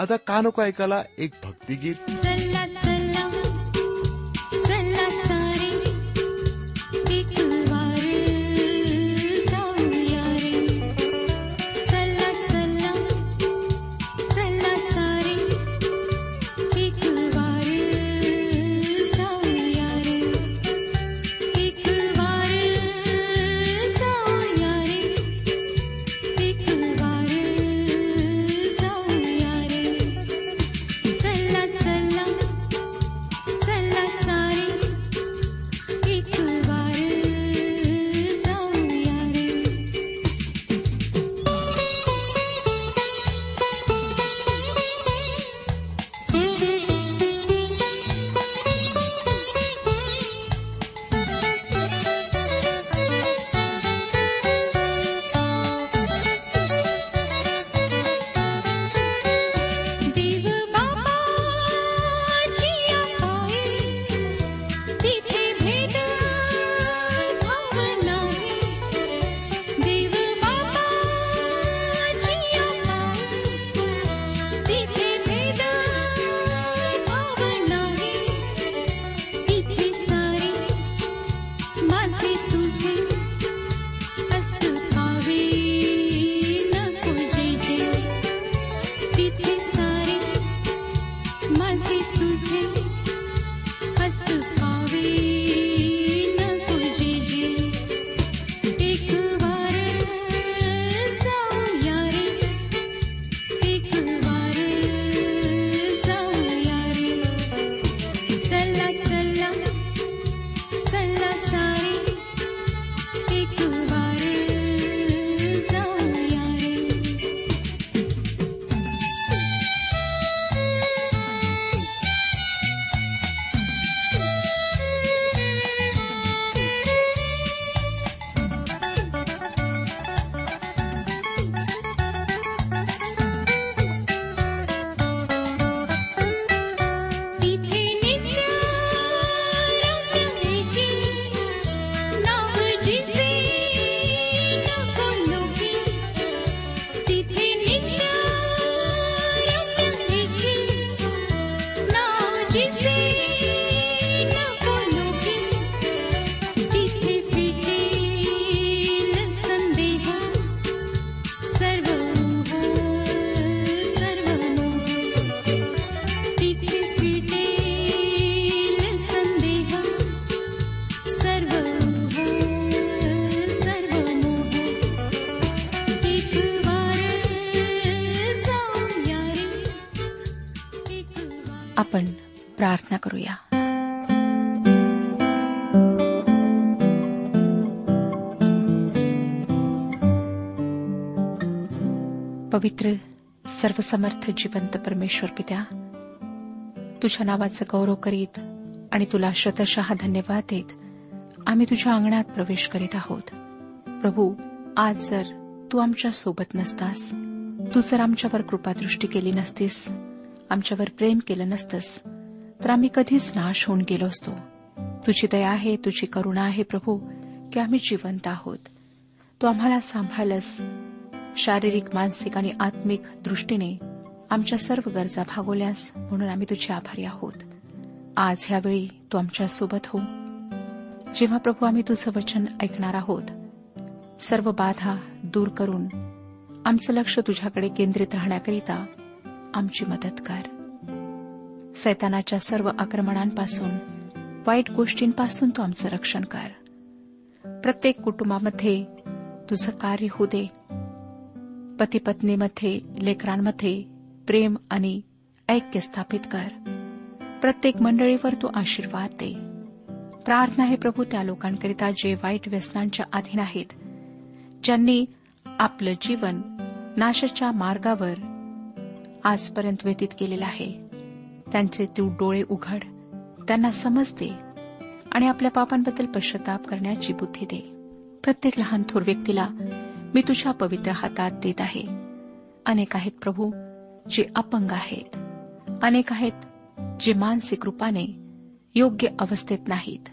आता कानको ऐकाला एक भक्तिगीत। सर्वसमर्थ जिवंत परमेश्वर पित्या तुझ्या नावाचं गौरव करीत आणि तुला शतशः धन्यवाद देत आम्ही तुझ्या अंगणात प्रवेश करीत आहोत. प्रभू आज जर तू आमच्यासोबत नसतास तू जर आमच्यावर कृपादृष्टी केली नसतीस आमच्यावर प्रेम केलं नसतंस तर आम्ही कधीच नाश होऊन गेलो असतो. तुझी दया आहे तुझी करुणा आहे प्रभू की आम्ही जिवंत आहोत. तू आम्हाला सांभाळलंस शारीरिक मानसिक आणि आत्मिक दृष्टीने आमच्या सर्व गरजा भागवल्यास म्हणून आम्ही तुझे आभारी आहोत. आज ह्यावेळी तू आमच्यासोबत हो. जेव्हा प्रभू आम्ही तुझं वचन ऐकणार आहोत सर्व बाधा दूर करून आमचं लक्ष तुझ्याकडे केंद्रित राहण्याकरिता आमची मदत कर. सैतानाच्या सर्व आक्रमणांपासून वाईट गोष्टींपासून तू आमचं रक्षण कर. प्रत्येक कुटुंबामध्ये तुझं कार्य होऊ दे. पती पत्नीमध्ये लेकरांमध्ये प्रेम आणि ऐक्य स्थापित कर. प्रत्येक मंडळीवर तू आशीर्वाद दे. प्रार्थना आहे प्रभू त्या लोकांकरिता जे वाईट व्यसनांच्या अधीन आहेत ज्यांनी आपलं जीवन नाशाच्या मार्गावर आजपर्यंत व्यतीत केलेलं आहे. त्यांचे तू डोळे उघड त्यांना समजते आणि आपल्या पापांबद्दल पश्चाताप करण्याची बुद्धी दे. प्रत्येक लहान थोर व्यक्तीला मी तुझ्या पवित्र हातात देत आहे. अनेक आहेत प्रभू जे अपंग आहेत. अनेक आहेत जे मानसिक रूपाने योग्य अवस्थेत नाहीत.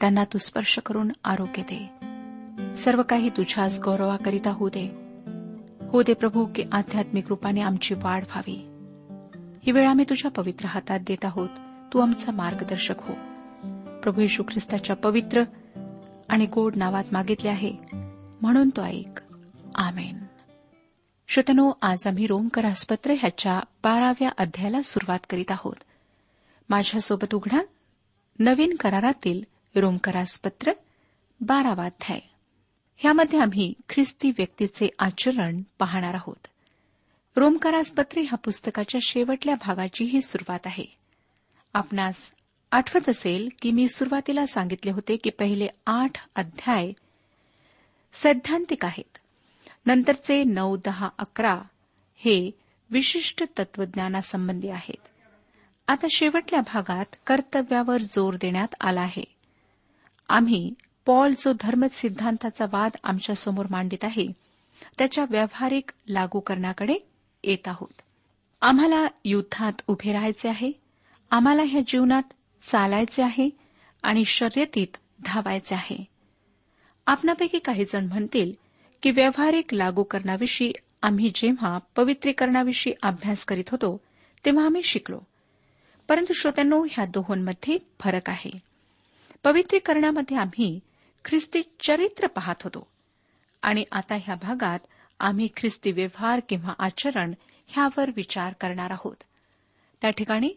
त्यांना तू स्पर्श करून आरोग्य दे. सर्व काही तुझ्याच गौरवाकरिता होऊ दे. हो दे प्रभू की आध्यात्मिक रूपाने आमची वाढ व्हावी. ही वेळ आम्ही तुझ्या पवित्र हातात देत आहोत. तू आमचा मार्गदर्शक हो. प्रभू येशू ख्रिस्ताच्या पवित्र आणि गोड नावात मागितले आहे. म्हणून तो ऐक. आमेन. श्रोतनो आज आम्ही रोमकरासपत्र ह्याच्या बाराव्या अध्यायाला सुरुवात करीत आहोत. माझ्यासोबत उघडा नवीन करारातील रोमकरासपत्र बारावा अध्याय. ह्यामध्ये आम्ही ख्रिस्ती व्यक्तीचे आचरण पाहणार आहोत. रोमकारासपत्रे ह्या पुस्तकाच्या शेवटल्या भागाची ही सुरुवात आहे. आपणास आठवत असेल की मी सुरुवातीला सांगितले होते की पहिले आठ अध्याय सैद्धांतिक आहेत. नंतरचे नऊ दहा अकरा हे विशिष्ट तत्वज्ञानासंबंधी आहेत. आता शेवटल्या भागात कर्तव्यावर जोर देण्यात आला आहे. आम्ही पॉल जो धर्म सिद्धांताचा वाद आमच्यासमोर मांडित आहे त्याच्या व्यावहारिक लागू करण्याकडे येत आहोत. आम्हाला युद्धात उभे राहायचे आहे आम्हाला ह्या जीवनात चालायचे आहे आणि शर्यतीत धावायचे आहे. आपणापैकी काही जण म्हणतील की व्यावहारिक लागू करण्याविषयी आम्ही जेव्हा पवित्रीकरणाविषयी अभ्यास करीत होतो तेव्हा आम्ही शिकलो. परंतु श्रोत्यांनो ह्या दोहोंमध्ये फरक आहे. पवित्रीकरणामध्ये आम्ही ख्रिस्ती चरित्र पाहत होतो. आणि आता ह्या भागात आम्ही ख्रिस्ती व्यवहार किंवा आचरण ह्यावर विचार करणार आहोत. त्या ठिकाणी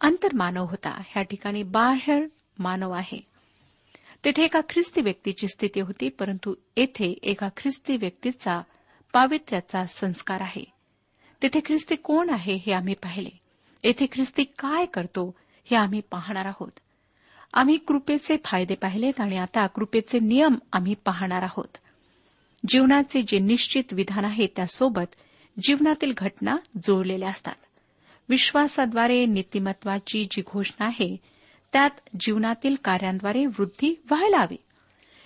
अंतर्मानव होता. ह्या ठिकाणी बाह्य मानव आहे. तेथे एका ख्रिस्ती व्यक्तीची स्थिती होती परंतु येथे एका ख्रिस्ती व्यक्तीचा पावित्र्याचा संस्कार आहे. तेथे ख्रिस्ती कोण आहे हे आम्ही पाहिले. येथे ख्रिस्ती काय करतो हे आम्ही पाहणार आहोत. आम्ही कृपेचे फायदे पाहिलेत आणि आता कृपेचे नियम आम्ही पाहणार आहोत. जीवनाचे जे निश्चित विधान आहे त्यासोबत जीवनातील घटना जुळलेल्या असतात. विश्वासाद्वारे नीतिमत्वाची जी घोषणा आहे त्यात जीवनातील कार्यांद्वारे वृद्धी व्हायला हवी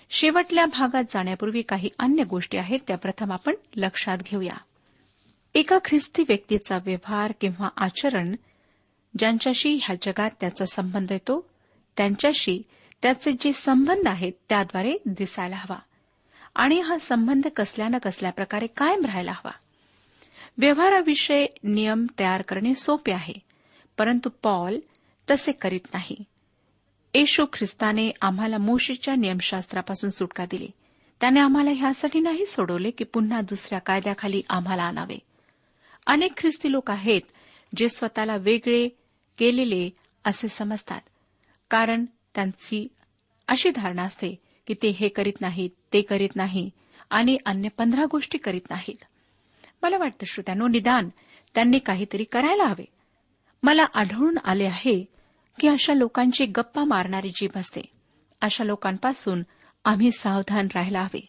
शेवटल्या भागात जाण्यापूर्वी काही अन्य गोष्टी आहेत त्या प्रथम आपण लक्षात घेऊया. एका ख्रिस्ती व्यक्तीचा व्यवहार किंवा आचरण ज्यांच्याशी ह्या जगात त्याचा संबंध येतो त्यांच्याशी त्याचे जे संबंध आहेत त्याद्वारे दिसायला हवा. आणि हा संबंध कसल्या कसल्या प्रकारे कायम राहायला हवा. व्यवहाराविषयी नियम तयार करणे सोपे आहे परंतु पॉल तसे करीत नाही. येशू ख्रिस्ताने आम्हाला मोशीच्या नियमशास्त्रापासून सुटका दिली. त्याने आम्हाला ह्यासाठी नाही सोडवले की पुन्हा दुसऱ्या कायद्याखाली आम्हाला आणावे. अनेक ख्रिस्ती लोक आहेत जे स्वतःला वेगळे केलेले असे समजतात. कारण त्यांची अशी धारणा असते की ते हे करीत नाहीत ते करीत नाही आणि अन्य पंधरा गोष्टी करीत नाहीत. मला वाटतं श्रोत्यानो निदान त्यांनी काहीतरी करायला हवे. मला आढळून आले आहे की अशा लोकांची गप्पा मारणारी जीभ असते. अशा लोकांपासून आम्ही सावधान राहायला हवे.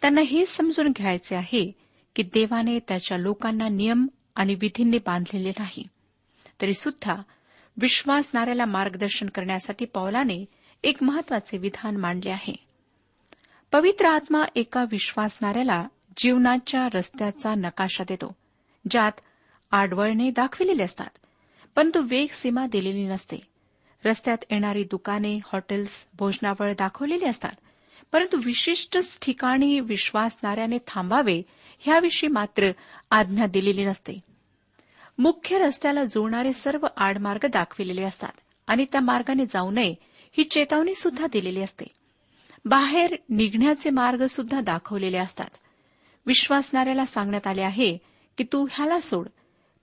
त्यांना हे समजून घ्यायचे आहे की देवाने त्याच्या लोकांना नियम आणि विधींनी बांधलेले नाही. तरी सुद्धा विश्वासणाऱ्याला मार्गदर्शन करण्यासाठी पौलाने एक महत्त्वाचे विधान मांडले आहे. पवित्र आत्मा एका विश्वासणाऱ्याला जीवनाच्या रस्त्याचा नकाशा देतो ज्यात आडवळणे दाखविलेले असतात. परंतु वेग सीमा दिलेली नसते. रस्त्यात येणारी दुकाने हॉटेल्स भोजनावळ दाखवलेली असतात. परंतु विशिष्टच ठिकाणी विश्वासणाऱ्याने थांबावे ह्याविषयी मात्र आज्ञा दिलेली नसते. मुख्य रस्त्याला जुळणारे सर्व आडमार्ग दाखविलेले असतात आणि त्या मार्गाने जाऊ नये ही चेतावणी सुद्धा दिलेली असते. बाहेर निघण्याचे मार्ग सुद्धा दाखवलेले असतात. विश्वासणाऱ्याला सांगण्यात आले आहे की तू ह्याला सोड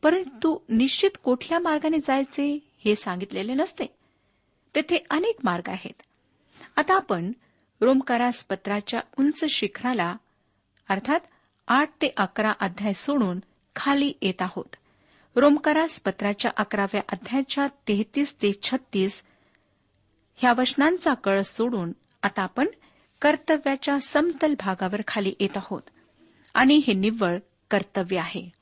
परंतु निश्चित कुठल्या मार्गाने जायचे हे सांगितलेले नसते. तेथे अनेक मार्ग आहेत. आता आपण रोमकारास पत्राच्या उंच शिखराला अर्थात आठ ते अकरा अध्याय सोडून खाली येत आहोत. रोमकारास पत्राच्या अकराव्या अध्यायाच्या तेहतीस ते छत्तीस ह्या वचनांचा कळस सोडून आता आपण कर्तव्याच्या समतल भागावर खाली येत आहोत. आणि हे निव्वळ कर्तव्य आहे.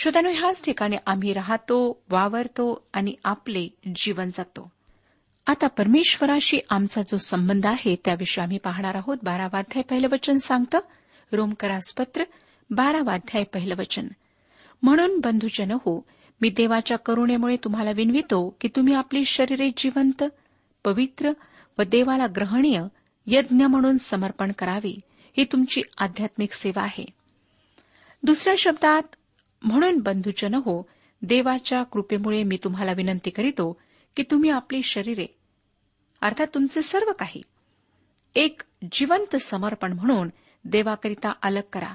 श्रोत्यानो ह्याच ठिकाणी आम्ही राहतो वावरतो आणि आपले जीवन जगतो. आता परमेश्वराशी आमचा जो संबंध आहे त्याविषयी आम्ही पाहणार आहोत. बारावाध्याय पहिलं वचन सांगतं. रोमकरासपत्र बारावाध्याय पहिलं वचन. म्हणून बंधुजन हो मी देवाच्या करुणेमुळे तुम्हाला विनवितो की तुम्ही आपली शरीरे जिवंत पवित्र व देवाला ग्रहणीय यज्ञ म्हणून समर्पण करावी. ही तुमची आध्यात्मिक सेवा आहे. दुसऱ्या शब्दात म्हणून बंधूजन हो देवाच्या कृपेमुळे मी तुम्हाला विनंती करीतो की तुम्ही आपली शरीरे अर्थात तुमचे सर्व काही एक जिवंत समर्पण म्हणून देवाकरिता अलग करा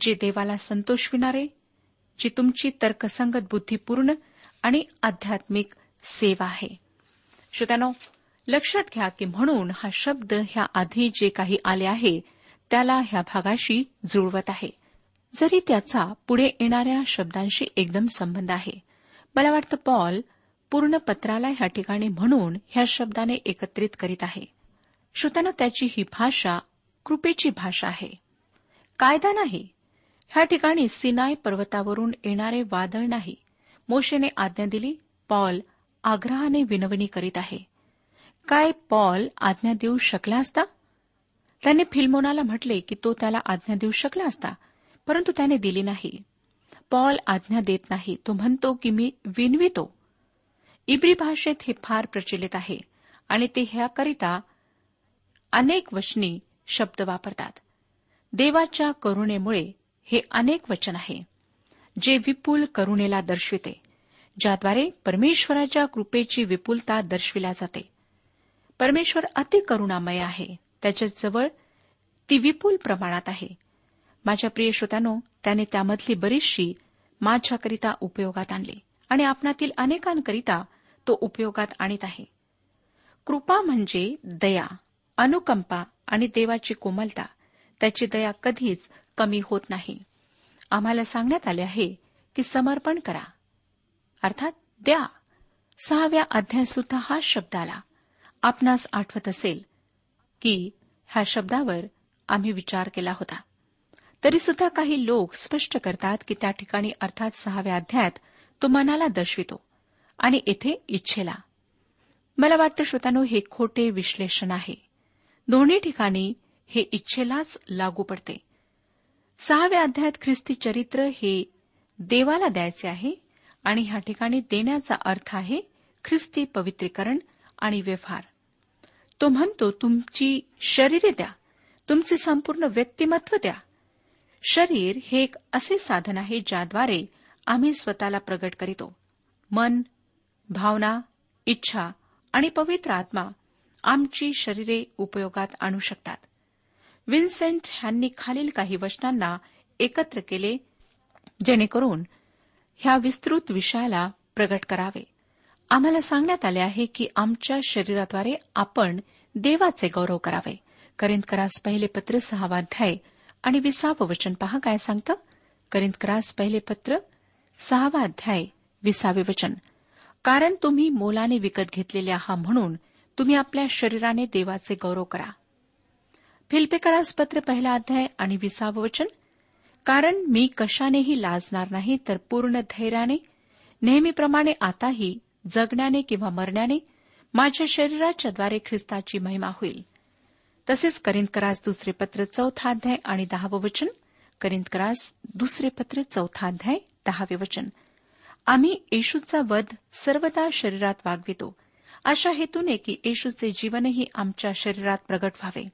जे देवाला संतोषविणारे जी तुमची तर्कसंगत बुद्धिपूर्ण आणि आध्यात्मिक सेवा आहे. श्रोत्यानो लक्षात घ्या की म्हणून हा शब्द ह्या आधी जे काही आले आहे त्याला ह्या भागाशी जुळवत आहे. जरी त्याचा पुढे येणाऱ्या शब्दांशी एकदम संबंध आहे मला वाटतं पॉल पूर्ण पत्राला ह्या ठिकाणी म्हणून ह्या शब्दाने एकत्रित करीत आहे. श्रोत्यानं त्याची ही भाषा कृपेची भाषा आहे. कायदा नाही. ह्या ठिकाणी सिनाय पर्वतावरून येणारे वादळ नाही. मोशेने आज्ञा दिली पॉल आग्रहाने विनवणी करीत आहे. काय पॉल आज्ञा देऊ शकला असता? त्याने फिल्मोनाला म्हटले की तो त्याला आज्ञा देऊ शकला असता. परंतु त्याने दिली नाही. पॉल आज्ञा देत नाही. तो म्हणतो की मी विनवितो. इब्री भाषेत हे फार प्रचलित आहे आणि ते ह्याकरिता अनेक वचनी शब्द वापरतात. देवाच्या करुणेमुळे हे अनेक वचन आहे जे विपुल करुणेला दर्शविते ज्याद्वारे परमेश्वराच्या कृपेची विपुलता दर्शविल्या जाते. परमेश्वर अति करुणामय आहे. त्याच्याजवळ ती विपुल प्रमाणात आहे. माझ्या प्रिय श्रोत्यानो त्याने त्यामधली बरीचशी माझ्याकरिता उपयोगात आणली आणि आपणातील अनेकांकरिता तो उपयोगात आणत आहे. कृपा म्हणजे दया अनुकंपा आणि देवाची कोमलता त्याची दया कधीच कमी होत नाही. आम्हाला सांगण्यात आले आहे की समर्पण करा. अर्थात द्या. सहाव्या अध्याय सुद्धा हा शब्द आला. आपणास आठवत असेल की ह्या शब्दावर आम्ही विचार केला होता. तरी सुद्धा काही लोक स्पष्ट करतात की त्या ठिकाणी अर्थात सहाव्या अध्यायात तो मनाला दर्शवितो आणि येथे इच्छेला. मला वाटतं श्रोतानो हे खोटे विश्लेषण आहे. दोन्ही ठिकाणी हे इच्छेलाच लागू पडते. सहाव्या अध्यायात ख्रिस्ती चरित्र हे देवाला द्यायचे आहे आणि ह्या ठिकाणी देण्याचा अर्थ आहे ख्रिस्ती पवित्रीकरण आणि व्यवहार. तो म्हणतो तुमची शरीरे द्या. तुमचे संपूर्ण व्यक्तिमत्व द्या. शरीर हे एक असे साधन आहे ज्याद्वारे आम्ही स्वतःला प्रगट करीतो. मन भावना इच्छा आणि पवित्र आत्मा आमची शरीरे उपयोगात आणू शकतात. विन्सेंट यांनी खालील काही वचनांना एकत्र केले जेणेकरून ह्या विस्तृत विषयाला प्रगट करावे. आम्हाला सांगण्यात आले आहे की आमच्या शरीराद्वारे आपण देवाचे गौरव करावे. करिंदकरास पहिले पत्र सहावाध्याय आणि विसावं वचन पहा काय सांगतं? करिंदकरास पहिले पत्र सहावा अध्याय विसावे वचन. कारण तुम्ही मोलाने विकत घेतलेले आहात म्हणून तुम्ही आपल्या शरीराने देवाचे गौरव करा. फिल्पेकरास पत्र पहिला अध्याय आणि विसावं वचन. कारण मी कशानेही लाजणार नाही तर पूर्ण धैर्याने नेहमीप्रमाणे आताही जगण्याने किंवा मरण्याने माझ्या शरीराच्याद्वारे ख्रिस्ताची महिमा होईल. तसेच करिंदकरास दुसरे पत्र चौथा अध्याय आणि दहावं वचन. करिंदकरास दुसरे पत्र चौथा अध्याय दहावे वचन. आम्ही येशूचा वध सर्वदा शरीरात वागवितो. अशा हेतूने की येशूचे जीवनही आमच्या शरीरात प्रगट व्हावे.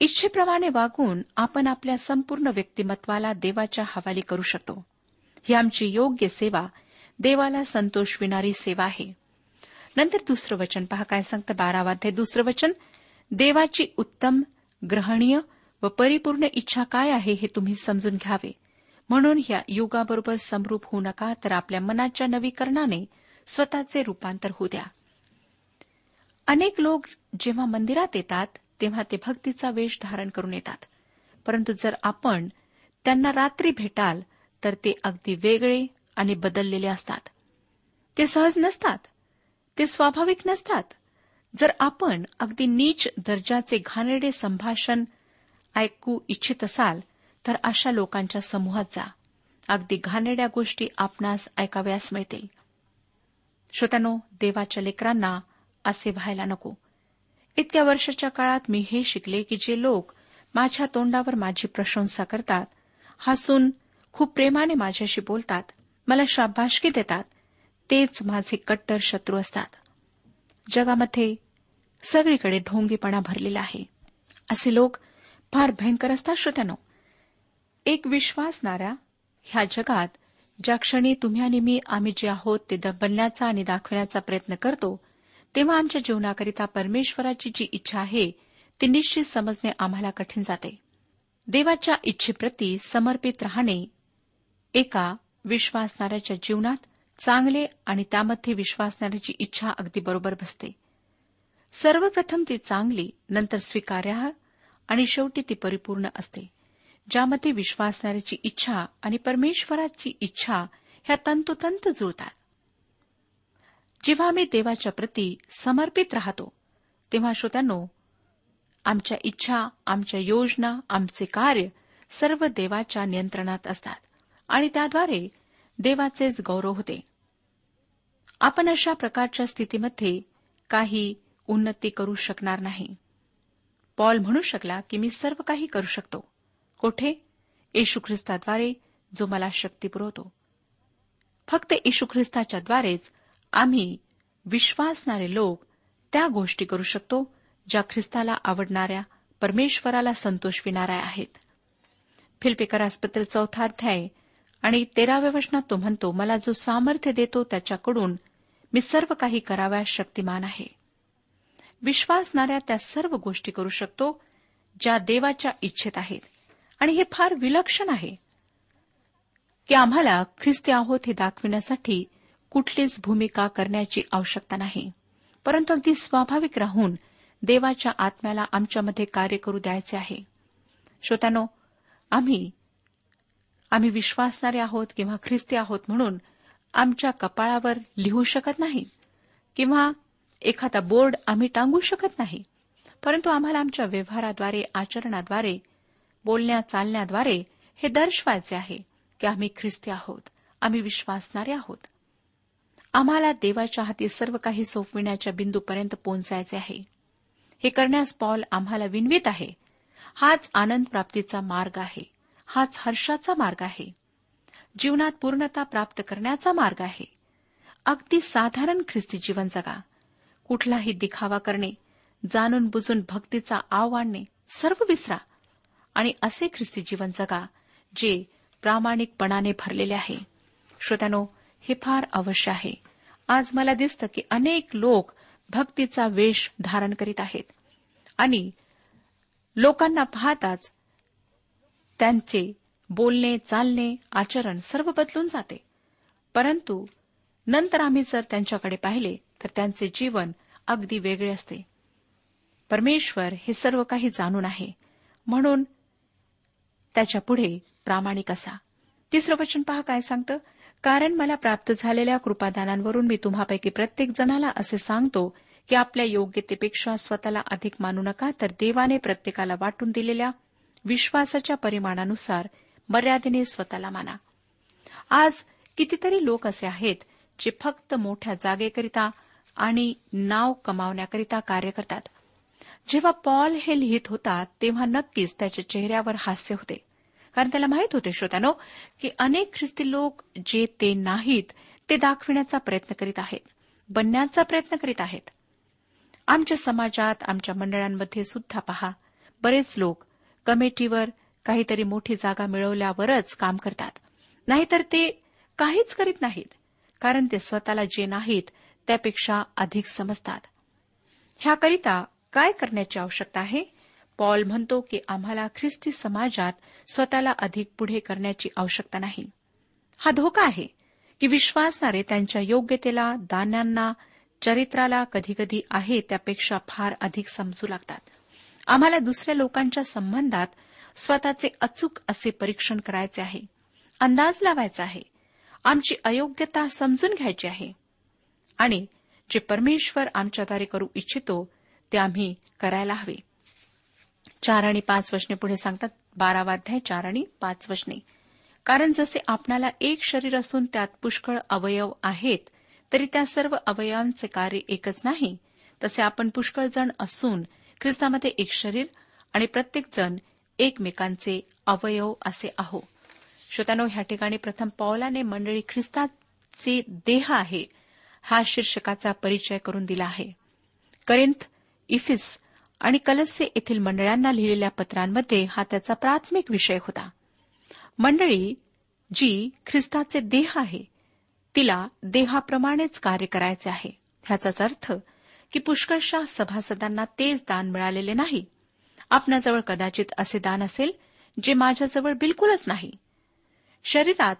इच्छेप्रमाणे वागून आपण आपल्या संपूर्ण व्यक्तिमत्वाला देवाच्या हवाली करू शकतो. ही आमची योग्य सेवा देवाला संतोष विणारी सेवा आहे. नंतर दुसरं वचन. पहा काय सांगतं बारावाध्याय दुसरं वचन. देवाची उत्तम ग्रहणीय व परिपूर्ण इच्छा काय आहे हे तुम्ही समजून घ्यावे. म्हणून या युगाबरोबर समरूप होऊ नका तर आपल्या मनाच्या नवीकरणाने स्वतःचे रूपांतर होऊ द्या. अनेक लोक जेव्हा मंदिरात येतात तेव्हा ते भक्तीचा वेश धारण करून येतात. परंतु जर आपण त्यांना रात्री भेटाल तर ते अगदी वेगळे आणि बदललेले असतात. ते सहज नसतात. ते स्वाभाविक नसतात. जर आपण अगदी नीच दर्जाचे घाणेरडे संभाषण ऐकू इच्छित असाल तर अशा लोकांच्या समूहात जा. अगदी घाणेरड्या गोष्टी आपणास ऐकाव्यास मिळतील. श्रोत्यानो देवाच्या लेकरांना असे व्हायला नको. इतक्या वर्षाच्या काळात मी हे शिकले की जे लोक माझ्या तोंडावर माझी प्रशंसा करतात हसून खूप प्रेमाने माझ्याशी बोलतात मला शाबाशकी देतात तेच माझे कट्टर शत्रू असतात. जगामध्ये सगळीकडे ढोंगीपणा भरलेला आहे. असे लोक फार भयंकर असतात श्रोत्यानो. एक विश्वासणाऱ्या ह्या जगात ज्या क्षणी तुम्ही आणि मी आम्ही जे आहोत ते बनण्याचा आणि दाखवण्याचा प्रयत्न करतो तेव्हा आमच्या जीवनाकरिता परमेश्वराची जी इच्छा आहे ती निश्चित समजणे आम्हाला कठीण जाते. देवाच्या इच्छेप्रती समर्पित राहणे एका विश्वासणाऱ्याच्या जीवनात चांगले आणि त्यामध्ये विश्वासणाऱ्याची इच्छा अगदी बरोबर बसते. सर्वप्रथम ती चांगली नंतर स्वीकार्याह आणि शेवटी ती परिपूर्ण असते. ज्यामध्ये विश्वासणाऱ्याची इच्छा आणि परमेश्वराची इच्छा ह्या तंतोतंत जुळतात. जेव्हा आम्ही देवाच्या प्रती समर्पित राहतो तेव्हा श्रोत्यांनो आमच्या इच्छा आमच्या योजना आमचे कार्य सर्व देवाच्या नियंत्रणात असतात आणि त्याद्वारे देवाचेच गौरव होते. आपण अशा प्रकारच्या स्थितीमध्ये काही उन्नती करू शकणार नाही. पॉल म्हणू शकला की मी सर्व काही करू शकतो. कोठे? येशू ख्रिस्ताद्वारे जो मला शक्ती पुरवतो. फक्त येशू ख्रिस्ताच्याद्वारेच आम्ही विश्वासणारे लोक त्या गोष्टी करू शकतो ज्या ख्रिस्ताला आवडणाऱ्या परमेश्वराला संतोषविणाऱ्या आहेत. फिल्पेकरासपत्र चौथा अध्याय आणि तेराव्या वचनात तो म्हणतो मला जो सामर्थ्य देतो त्याच्याकडून मी सर्व काही कराव्यास शक्तिमान आहे. विश्वासणाऱ्या त्या सर्व गोष्टी करू शकतो ज्या देवाच्या इच्छेत आहेत. आणि हे फार विलक्षण आहे की आम्हाला ख्रिस्ती आहोत हे दाखविण्यासाठी कुठलीच भूमिका करण्याची आवश्यकता नाही. परंतु अगदी स्वाभाविक राहून देवाच्या आत्म्याला आमच्यामध्ये कार्य करू द्यायचे आहे. श्रोत्यानो आम्ही आम्ही विश्वासणारे आहोत किंवा ख्रिस्ती आहोत म्हणून आमच्या कपाळावर लिहू शकत नाही. किंवा एखादा बोर्ड आम्ही टांगू शकत नाही. परंतु आम्हाला आमच्या व्यवहाराद्वारे आचरणाद्वारे बोलण्या चालण्याद्वारे हे दर्शवायचे आहे की आम्ही ख्रिस्ती आहोत. आम्ही विश्वासणारे आहोत. आम्हाला देवाच्या हाती सर्व काही सोपविण्याच्या बिंदूपर्यंत पोहोचायचे आहे. हे करण्यास पॉल आम्हाला विनवित आहे. हाच आनंद प्राप्तीचा मार्ग आहे. हाच हर्षाचा मार्ग आहे. जीवनात पूर्णता प्राप्त करण्याचा मार्ग आहे. अगदी साधारण ख्रिस्ती जीवन जगा. कुठलाही दिखावा करणे जाणून बुजून भक्तीचा आव आणणे सर्व विसरा. आणि असे ख्रिस्ती जीवन जगा जे प्रामाणिकपणाने भरलेले आहे. श्रोत्यानो हे फार अवश्य आहे. आज मला दिसतं की अनेक लोक भक्तीचा वेश धारण करीत आहेत. आणि लोकांना पाहताच त्यांचे बोलणे चालणे आचरण सर्व बदलून जाते. परंतु नंतर आम्ही जर त्यांच्याकडे पाहिले तर त्यांचे जीवन अगदी वेगळे असते. परमेश्वर हे सर्व काही जाणून आहे. म्हणून त्याच्या पुढे प्रामाणिक असा. तिसरं वचन पहा काय सांगतं? कारण मला प्राप्त झालेल्या कृपादानांवरून मी तुम्हापैकी प्रत्येक जणाला असे सांगतो की आपल्या योग्यतेपेक्षा स्वतःला अधिक मानू नका तर देवाने प्रत्येकाला वाटून दिलेल्या विश्वासाच्या परिमाणानुसार मर्यादेने स्वतःला माना. आज कितीतरी लोक असे आहेत जे फक्त मोठ्या जागेकरिता आणि नाव कमावण्याकरिता कार्य करतात. जेव्हा पॉल हे लिहित होता तेव्हा नक्कीच त्याच्या चेहऱ्यावर हास्य होते. कारण त्याला माहीत होते श्रोत्यानो की अनेक ख्रिस्ती लोक जे ते नाहीत ते दाखविण्याचा प्रयत्न करीत आहेत बनण्याचा प्रयत्न करीत आहेत. आमच्या समाजात आमच्या मंडळांमध्ये सुद्धा पहा बरेच लोक कमिटीवर काहीतरी मोठी जागा मिळवल्यावरच काम करतात. नाहीतर ते काहीच करीत नाहीत कारण ते स्वतःला जे नाहीत त्यापेक्षा अधिक समजतात. ह्याकरिता काय करण्याची आवश्यकता आहे? पॉल म्हणतो की आम्हाला ख्रिस्ती समाजात स्वतःला अधिक पुढे करण्याची आवश्यकता नाही. हा धोका आहे की विश्वासणारे त्यांच्या योग्यतेला दानांना चरित्राला कधीकधी आहे त्यापेक्षा फार अधिक समजू लागतात. आम्हाला दुसऱ्या लोकांच्या संबंधात स्वतःचे अचूक असे परीक्षण करायचे आहे. अंदाज लावायचा आहे. आमची अयोग्यता समजून घ्यायची आहे. आणि जे परमेश्वर आमच्याद्वारे करू इच्छितो ते आम्ही करायला हवे. चार आणि पाच वचने पुढे सांगतात बारावाध्याय चार आणि पाच वचने. कारण जसे आपणाला एक शरीर असून त्यात पुष्कळ अवयव आहेत तरी त्या सर्व अवयवांचे कार्य एकच नाही. तसे आपण पुष्कळ जण असून ख्रिस्तामध्ये एक शरीर आणि प्रत्येक जण एकमेकांचे अवयव असे आहो. श्रोत्यानो ह्या ठिकाणी प्रथम पौलाने मंडळी ख्रिस्ताचे देह आहे. हा शीर्षकाचा परिचय करून दिला आहे. करिंथ इफिस आणि कलस्से येथील मंडळांना लिहिलेल्या पत्रांमध्ये हा त्याचा प्राथमिक विषय होता. मंडळी जी ख्रिस्ताचे देह आहे तिला देहाप्रमाणेच कार्य करायचे आहे. ह्याचाच अर्थ की पुष्कळशा सभासदांना तेच दान मिळालेले नाही. आपणाजवळ कदाचित असे दान असेल जे माझ्याजवळ बिलकुलच नाही. शरीरात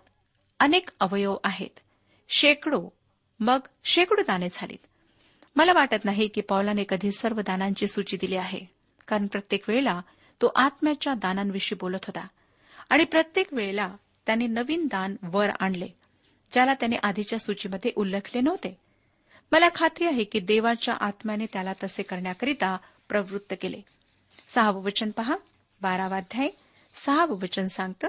अनेक अवयव आहेत. शेकडो मग शेकडो दाने झालीत. मला वाटत नाही की पौलाने कधी सर्व दानांची सूची दिली आहे कारण प्रत्येक वेळेला तो आत्म्याच्या दानांविषयी बोलत होता. आणि प्रत्येक वेळेला त्याने नवीन दान वर आणले ज्याला त्याने आधीच्या सूचीमध्ये उल्लेखले नव्हते. मला खात्री आहे की देवाच्या आत्म्याने त्याला तसे करण्याकरिता प्रवृत्त केले. सहावं वचन पहा बारावाध्याय सहावं वचन सांगतं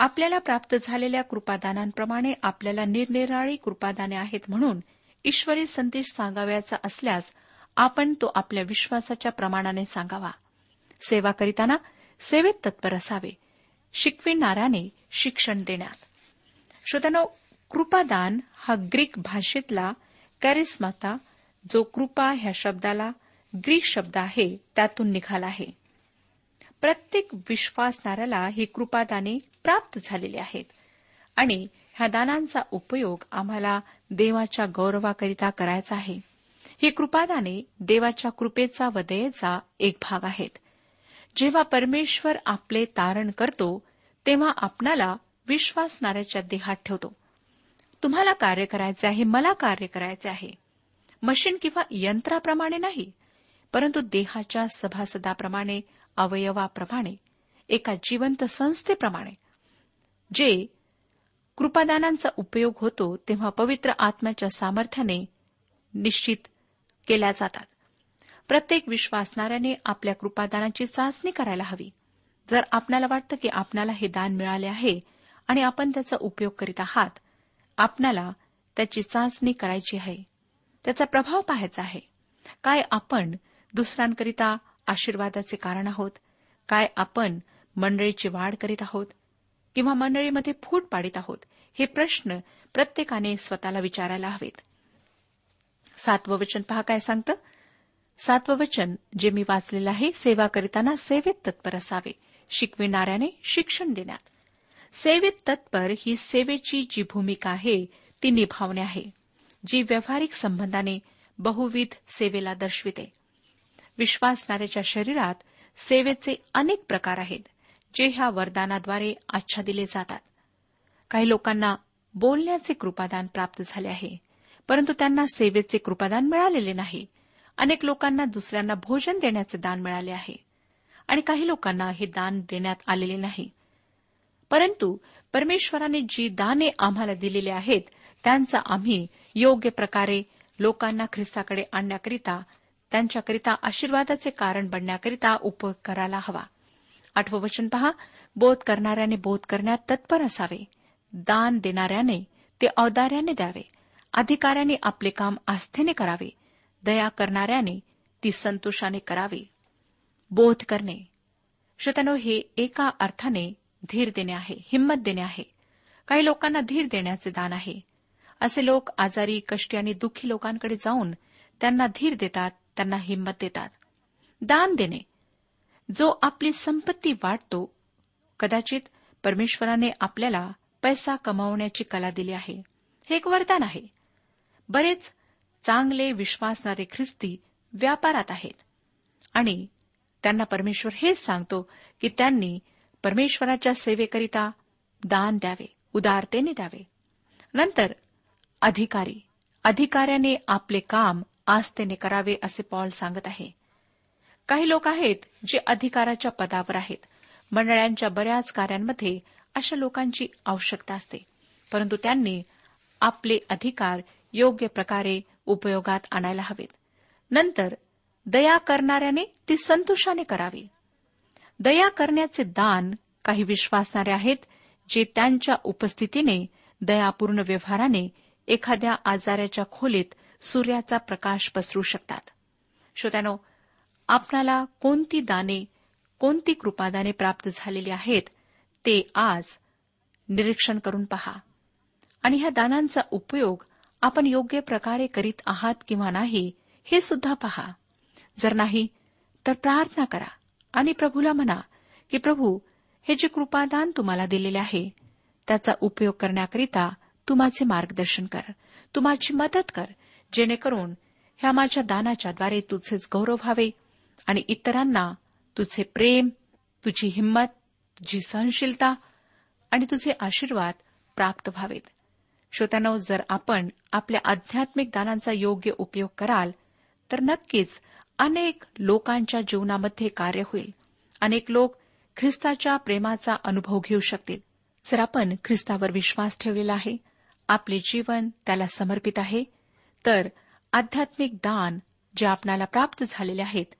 आपल्याला प्राप्त झालेल्या कृपादानांप्रमाणे आपल्याला निरनिराळी कृपादाने आहेत म्हणून ईश्वरी संदेश सांगावयाचा असल्यास आपण तो आपल्या विश्वासाच्या प्रमाणाने सांगावा. सेवा करिताना सेवेत तत्पर असावे. शिकविणाऱ्याने शिक्षण देण्यात. श्रोत्यानो कृपादान हा ग्रीक भाषेतला कॅरिस्माता जो कृपा ह्या शब्दाला ग्रीक शब्द आहे त्यातून निघाला आहे. प्रत्येक विश्वासणाऱ्याला ही कृपादाने प्राप्त झालेले आहेत. आणि ह्या दानांचा उपयोग आम्हाला देवाच्या गौरवाकरिता करायचा आहे. ही कृपादाने देवाच्या कृपेचा व दयेचा एक भाग आहेत. जेव्हा परमेश्वर आपले तारण करतो तेव्हा आपणाला विश्वासणाऱ्याच्या देहात ठेवतो. तुम्हाला कार्य करायचे आहे मला कार्य करायचे आहे. मशीन किंवा यंत्राप्रमाणे नाही परंतु देहाच्या सभासदाप्रमाणे अवयवाप्रमाणे एका जिवंत संस्थेप्रमाणे. जे कृपादानांचा उपयोग होतो तेव्हा पवित्र आत्म्याच्या सामर्थ्याने निश्चित केल्या जातात. प्रत्येक विश्वासणाऱ्याने आपल्या कृपादानाची चाचणी करायला हवी. जर आपल्याला वाटतं की आपल्याला हे दान मिळाले आहे आणि आपण त्याचा उपयोग करीत आहात आपल्याला त्याची चाचणी करायची आहे. त्याचा प्रभाव पाहायचा आहे. काय आपण दुसऱ्यांकरिता आशीर्वादाचे कारण आहोत? काय आपण मंडळीची वाढ करीत आहोत? किंवा मंडळीमध्ये फूट पाडित आहोत हे प्रश्न प्रत्येकाने स्वतःला विचारायला हवेत. सातवं वचन पहा काय सांगतं? सातवं वचन जे मी वाचलेलं आहे सेवा करिताना सेवेत तत्पर असावे शिकविणाऱ्याने शिक्षण देण्यात. सेवेत तत्पर ही सेवेची जी भूमिका आहे ती निभावणे आहे जी व्यावहारिक संबंधाने बहुविध सेवेला दर्शविते. विश्वासणाऱ्याच्या शरीरात सेवेचे अनेक प्रकार आहेत जे ह्या वरदानाद्वारे आच्छादिले जातात. काही लोकांना बोलण्याचे कृपादान प्राप्त झाले आहे परंतु त्यांना सेवेचे कृपादान मिळालेले नाही. अनेक लोकांना दुसऱ्यांना भोजन देण्याचे दान मिळाले आहे आणि काही लोकांना हे दान देण्यात आलेले नाही. परंतु परमेश्वराने जी दाने आम्हाला दिलेली आहेत त्यांचा आम्ही योग्य प्रकारे लोकांना ख्रिस्ताकडे आणण्याकरिता त्यांच्याकरिता आशीर्वादाचे कारण बनण्याकरिता उपयोग करायला हवा. आठवं वचन पहा. बोध करणाऱ्याने बोध करण्यात तत्पर असावे. दान देणाऱ्याने ते औदार्याने द्यावे. अधिकाऱ्याने आपले काम आस्थेने करावे. दया करणाऱ्याने ती संतोषाने करावी. बोध करणे. श्रोत्यानो हे एका अर्थाने धीर देणे आहे हिंमत देणे आहे. काही लोकांना धीर देण्याचे दान आहे. असे लोक आजारी कष्टी आणि दुःखी लोकांकडे जाऊन त्यांना धीर देतात त्यांना हिंमत देतात. दान देणे. जो आपली संपत्ती वाटतो कदाचित परमेश्वराने आपल्याला पैसा कमावण्याची कला दिली आहे. हे एक वरदान आहे. बरेच चांगले विश्वासणारे ख्रिस्ती व्यापारात आहेत. आणि त्यांना परमेश्वर हेच सांगतो की त्यांनी परमेश्वराच्या सेवेकरिता दान द्यावे उदारतेने द्यावे. नंतर अधिकारी अधिकाऱ्याने आपले काम आस्थेने करावे असे पॉल सांगत आहे. काही लोक आहेत जे अधिकाराच्या पदावर आहेत. मंडळांच्या बऱ्याच कार्यांमध्ये अशा लोकांची आवश्यकता असते. परंतु त्यांनी आपले अधिकार योग्य प्रकारे उपयोगात आणायला हवेत. नंतर दया करणाऱ्याने ती संतोषाने करावी. दया करण्याचे दान काही विश्वासणारे आहेत जे त्यांच्या उपस्थितीने दयापूर्ण व्यवहाराने एखाद्या आजाराच्या खोलीत सूर्याचा प्रकाश पसरू शकतात. श्रोत्यानो आपणाला कोणती दाने कोणती कृपादाने प्राप्त झालेली आहेत ते आज निरीक्षण करून पहा. आणि ह्या दानांचा उपयोग आपण योग्य प्रकारे करीत आहात किंवा नाही हे सुद्धा पहा. जर नाही तर प्रार्थना करा आणि प्रभूला म्हणा की प्रभू हे जे कृपादान तुम्हाला दिलेले आहे त्याचा उपयोग करण्याकरिता तू माझे मार्गदर्शन कर. तू माझी मदत कर जेणेकरून ह्या माझ्या दानाच्याद्वारे तुझेच गौरव व्हावे. आणि इतरांना तुझे प्रेम तुझी हिंमत तुझी सहनशीलता आणि तुझे आशीर्वाद प्राप्त व्हावेत. श्रोत्यानो जर आपण आपल्या आध्यात्मिक दानांचा योग्य उपयोग कराल तर नक्कीच अनेक लोकांच्या जीवनामध्ये कार्य होईल. अनेक लोक ख्रिस्ताच्या प्रेमाचा अनुभव घेऊ शकतील. जर आपण ख्रिस्तावर विश्वास ठेवलेला आहे आपले जीवन त्याला समर्पित आहे तर आध्यात्मिक दान जे आपणाला प्राप्त झालेले आहेत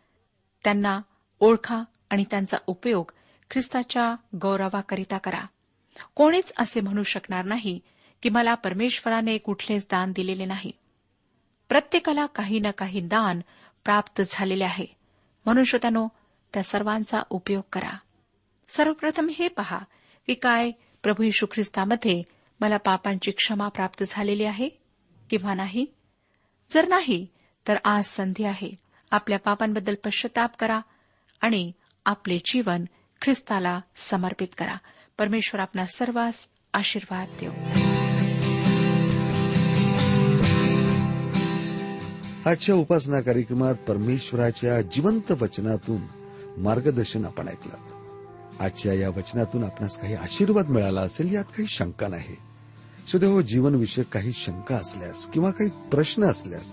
त्यांना ओळखा आणि त्यांचा उपयोग ख्रिस्ताच्या गौरवाकरिता करा. कोणीच असे म्हणू शकणार नाही की मला परमेश्वराने कुठलेच दान दिलेले नाही. प्रत्येकाला काही ना काही दान प्राप्त झालेले आहे. म्हणून श्रोत्यानो त्या सर्वांचा उपयोग करा. सर्वप्रथम हे पहा की काय प्रभू यशू ख्रिस्तामध्ये मला पापांची क्षमा प्राप्त झालेली आहे किंवा नाही? जर नाही तर आज संधी आहे. आपल्या पापांबद्दल पश्चाताप करा आणि आपले जीवन ख्रिस्ताला समर्पित करा. परमेश्वर आपला सर्वांस आशीर्वाद देऊ. आजच्या उपासना कार्यक्रमात परमेश्वराच्या जिवंत वचनातून मार्गदर्शन आपण ऐकलं. आजच्या या वचनातून आपणास काही आशीर्वाद मिळाला असेल यात काही शंका नाही. सुदैव हो, जीवनविषयक काही शंका असल्यास किंवा काही प्रश्न असल्यास